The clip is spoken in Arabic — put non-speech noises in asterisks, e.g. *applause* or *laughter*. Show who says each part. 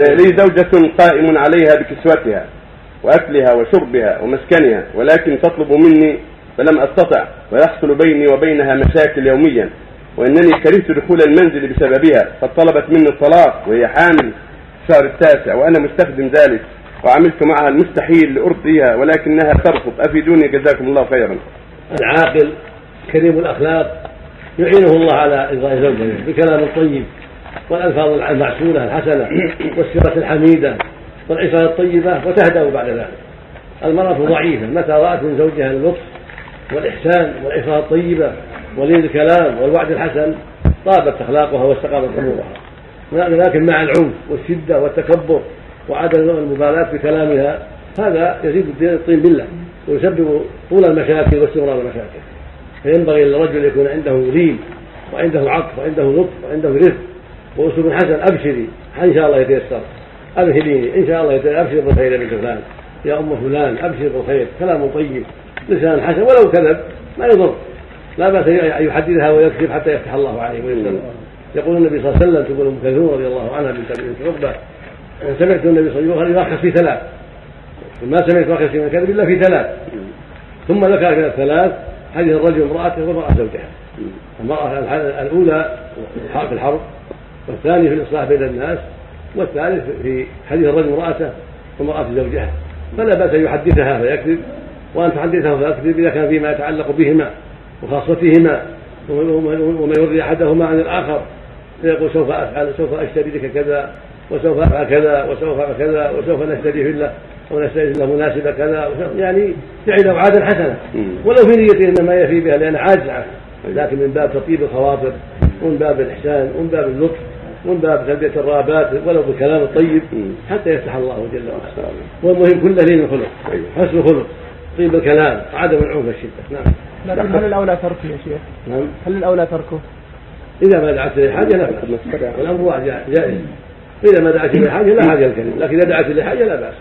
Speaker 1: لي زوجة قائم عليها بكسوتها وأكلها وشربها ومسكنها ولكن تطلب مني فلم أستطع ويحصل بيني وبينها مشاكل يوميا وإنني كرهت دخول المنزل بسببها قد طلبت مني الطلاق وهي حامل الشهر التاسع وأنا مستخدم ذلك وعملت معها المستحيل لأرضيها ولكنها ترفض. أفيدوني جزاكم الله خيرا.
Speaker 2: العاقل كريم الأخلاق يعينه الله على إرضاء زوجته بكلام طيب. والألفاظ المعسولة الحسنة *coughs* والسيرة الحميدة والعفة الطيبة وتهدأ بعد ذلك. المرأة ضعيفة متى رأت من زوجها اللطف والإحسان والعفة الطيبة ولين الكلام والوعد الحسن؟ طابت أخلاقها واستقامت أمورها. لكن مع العنف والشدة والتكبر وعدم المبالاة بكلامها هذا يزيد الطين بالله ويسبب طول المشاكل واستمرار المشاكل. فينبغي للرجل أن يكون عنده لين وعنده عطف وعنده لطف وعنده رفق واسلوب حسن أبشري. إن شاء الله يتيسر. ابشريني إن شاء الله يتيسر. أبشر بالخير يا بنت فلان. يا أم فلان أبشر بالخير كلام طيب. لسان حسن. ولو كذب ما يضر. لا بأس أن يحدثها ويكذب حتى يفتح الله عليه ويسلم. يقول النبي صلى الله عليه وسلم تقول أم كلثوم رضي الله عنها بنت بنت عقبه سمعت النبي صلى الله عليه وسلم يرخص في ثلاث. ما سمعت رخص من الكذب إلا في ثلاث. ثم ذكر من الثلاث حديث الرجل امرأته وامرأة زوجها. المرأة الأولى في الحرب. والثاني في الإصلاح بين الناس والثالث في حديث الرجل امرأته وامرأة زوجها. فلا بأس أن يحدثها فيكذب وأن تحدثه فيكذب إذا كان فيما يتعلق بهما وخاصتهما وما يرضي أحدهما عن الآخر. فيقول سوف أفعل سوف أشتري لك كذا وسوف أفعل كذا وسوف أفعل كذا وسوف نشتري في الله أو نشتري له مناسبه كذا يعني فعل اوعادا حسنة. ولو في نيته إنما يفي بها لأن عاجز لكن من باب تطيب الخواطر ومن باب الإحسان ومن باب اللطف ومن باب تلبيه الرغبات ولو بالكلام الطيب حتى يفتح الله جل وعلا. والمهم كله لين الخلق حسن الخلق طيب الكلام عدم العنف والشدة. نعم.
Speaker 3: لكن هل الأولى تركه يا شيخ؟
Speaker 2: نعم.
Speaker 3: هل الأولى تركه؟
Speaker 2: إذا ما دعت اليه حاجة لا والامر جائز إذا ما دعت إليه حاجة لا حاجة الكريم لكن إذا دعت إليه حاجة لا بأس.